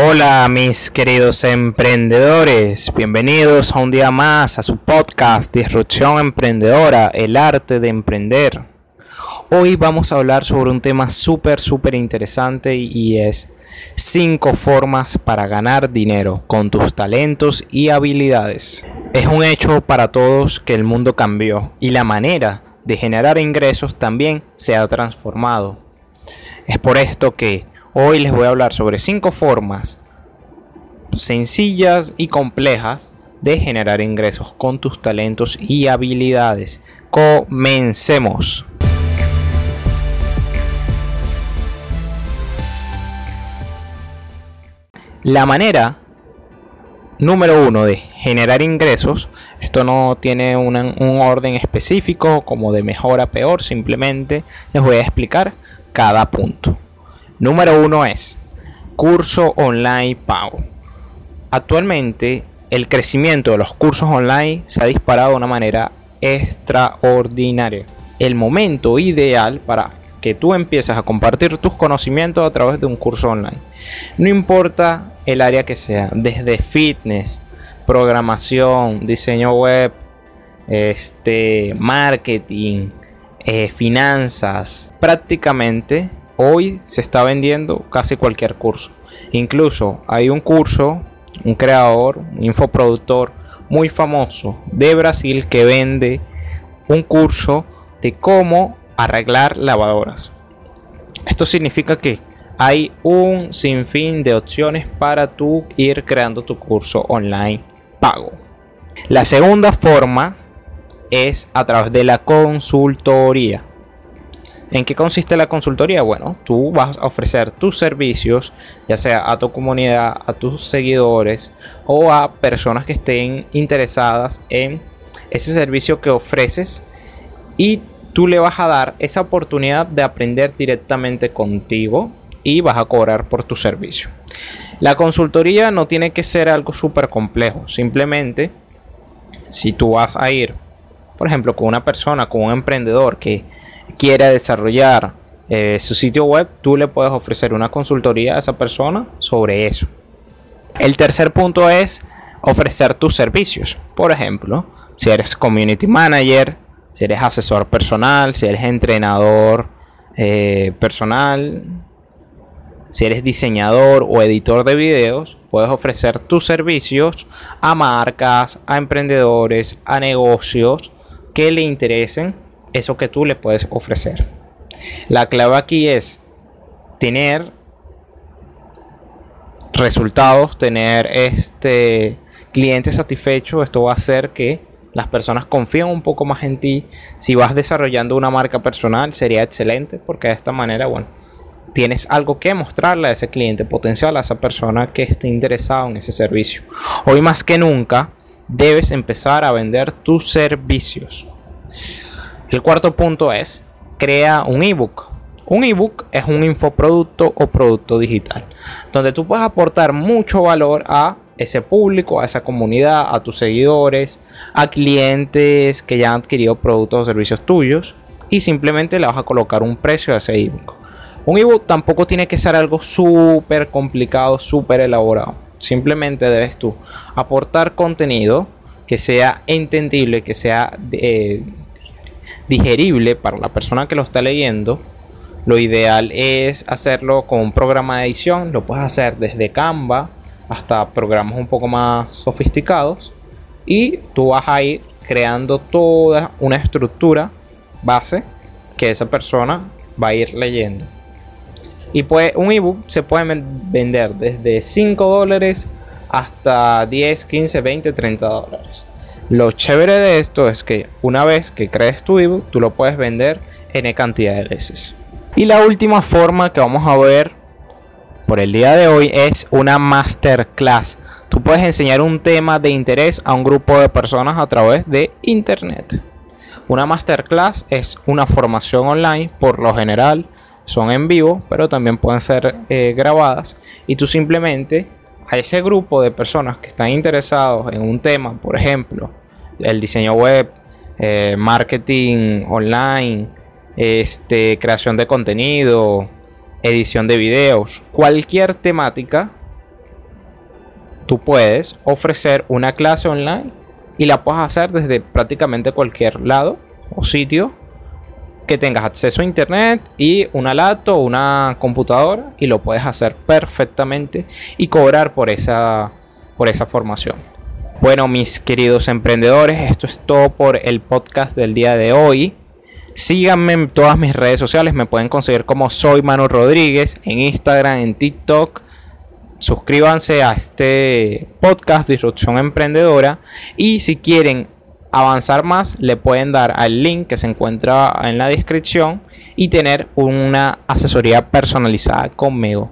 Hola mis queridos emprendedores, bienvenidos a un día más a su podcast Disrupción Emprendedora, el arte de emprender. Hoy vamos a hablar sobre un tema súper, súper interesante y es 5 formas para ganar dinero con tus talentos y habilidades. Es un hecho para todos que el mundo cambió y la manera de generar ingresos también se ha transformado. Es por esto que Hoy les voy a hablar sobre 5 formas sencillas y complejas de generar ingresos con tus talentos y habilidades. Comencemos. La manera número uno de generar ingresos, esto no tiene un orden específico como de mejor a peor, simplemente les voy a explicar cada punto. Número uno es curso online pago. Actualmente el crecimiento de los cursos online se ha disparado de una manera extraordinaria. El momento ideal para que tú empieces a compartir tus conocimientos a través de un curso online. No importa el área que sea, desde fitness, programación, diseño web, este, marketing, eh, finanzas, prácticamente hoy se está vendiendo casi cualquier curso. Incluso hay un curso, un creador, un infoproductor muy famoso de Brasil que vende un curso de cómo arreglar lavadoras. Esto significa que hay un sinfín de opciones para tú ir creando tu curso online pago. La segunda forma es a través de la consultoría. ¿En qué consiste la consultoría? Bueno, tú vas a ofrecer tus servicios, ya sea a tu comunidad, a tus seguidores o a personas que estén interesadas en ese servicio que ofreces y tú le vas a dar esa oportunidad de aprender directamente contigo y vas a cobrar por tu servicio. La consultoría no tiene que ser algo súper complejo, simplemente si tú vas a ir, por ejemplo, con una persona, con un emprendedor que quiere desarrollar eh, su sitio web, tú le puedes ofrecer una consultoría a esa persona sobre eso. El tercer punto es ofrecer tus servicios. Por ejemplo, si eres community manager, si eres asesor personal, si eres entrenador eh, personal, si eres diseñador o editor de videos, puedes ofrecer tus servicios a marcas, a emprendedores, a negocios que le interesen eso que tú le puedes ofrecer. La clave aquí es tener resultados, tener este cliente satisfecho. Esto va a hacer que las personas confíen un poco más en ti. Si vas desarrollando una marca personal, sería excelente porque de esta manera, bueno, tienes algo que mostrarle a ese cliente potencial, a esa persona que esté interesado en ese servicio. Hoy más que nunca, debes empezar a vender tus servicios. El cuarto punto es, crea un ebook. Un ebook es un infoproducto o producto digital, donde tú puedes aportar mucho valor a ese público, a esa comunidad, a tus seguidores, a clientes que ya han adquirido productos o servicios tuyos y simplemente le vas a colocar un precio a ese ebook. Un ebook tampoco tiene que ser algo súper complicado, súper elaborado. Simplemente debes tú aportar contenido que sea entendible, que sea eh, digerible para la persona que lo está leyendo, lo ideal es hacerlo con un programa de edición. Lo puedes hacer desde Canva hasta programas un poco más sofisticados. Y tú vas a ir creando toda una estructura base que esa persona va a ir leyendo. Y pues un ebook se puede vender desde 5 dólares hasta 10, 15, 20, 30 dólares. Lo chévere de esto es que una vez que crees tu ebook, tú lo puedes vender en cantidad de veces. Y la última forma que vamos a ver por el día de hoy es una masterclass. Tú puedes enseñar un tema de interés a un grupo de personas a través de internet. Una masterclass es una formación online, por lo general son en vivo, pero también pueden ser eh, grabadas. Y tú simplemente a ese grupo de personas que están interesados en un tema, por ejemplo, el diseño web, eh, marketing online, este, creación de contenido, edición de videos, cualquier temática, tú puedes ofrecer una clase online y la puedes hacer desde prácticamente cualquier lado o sitio que tengas acceso a internet y una laptop o una computadora y lo puedes hacer perfectamente y cobrar por esa, por esa formación. Bueno, mis queridos emprendedores, esto es todo por el podcast del día de hoy. Síganme en todas mis redes sociales, me pueden conseguir como soy Manu Rodríguez en Instagram, en TikTok. Suscríbanse a este podcast Disrupción Emprendedora y si quieren avanzar más, le pueden dar al link que se encuentra en la descripción y tener una asesoría personalizada conmigo.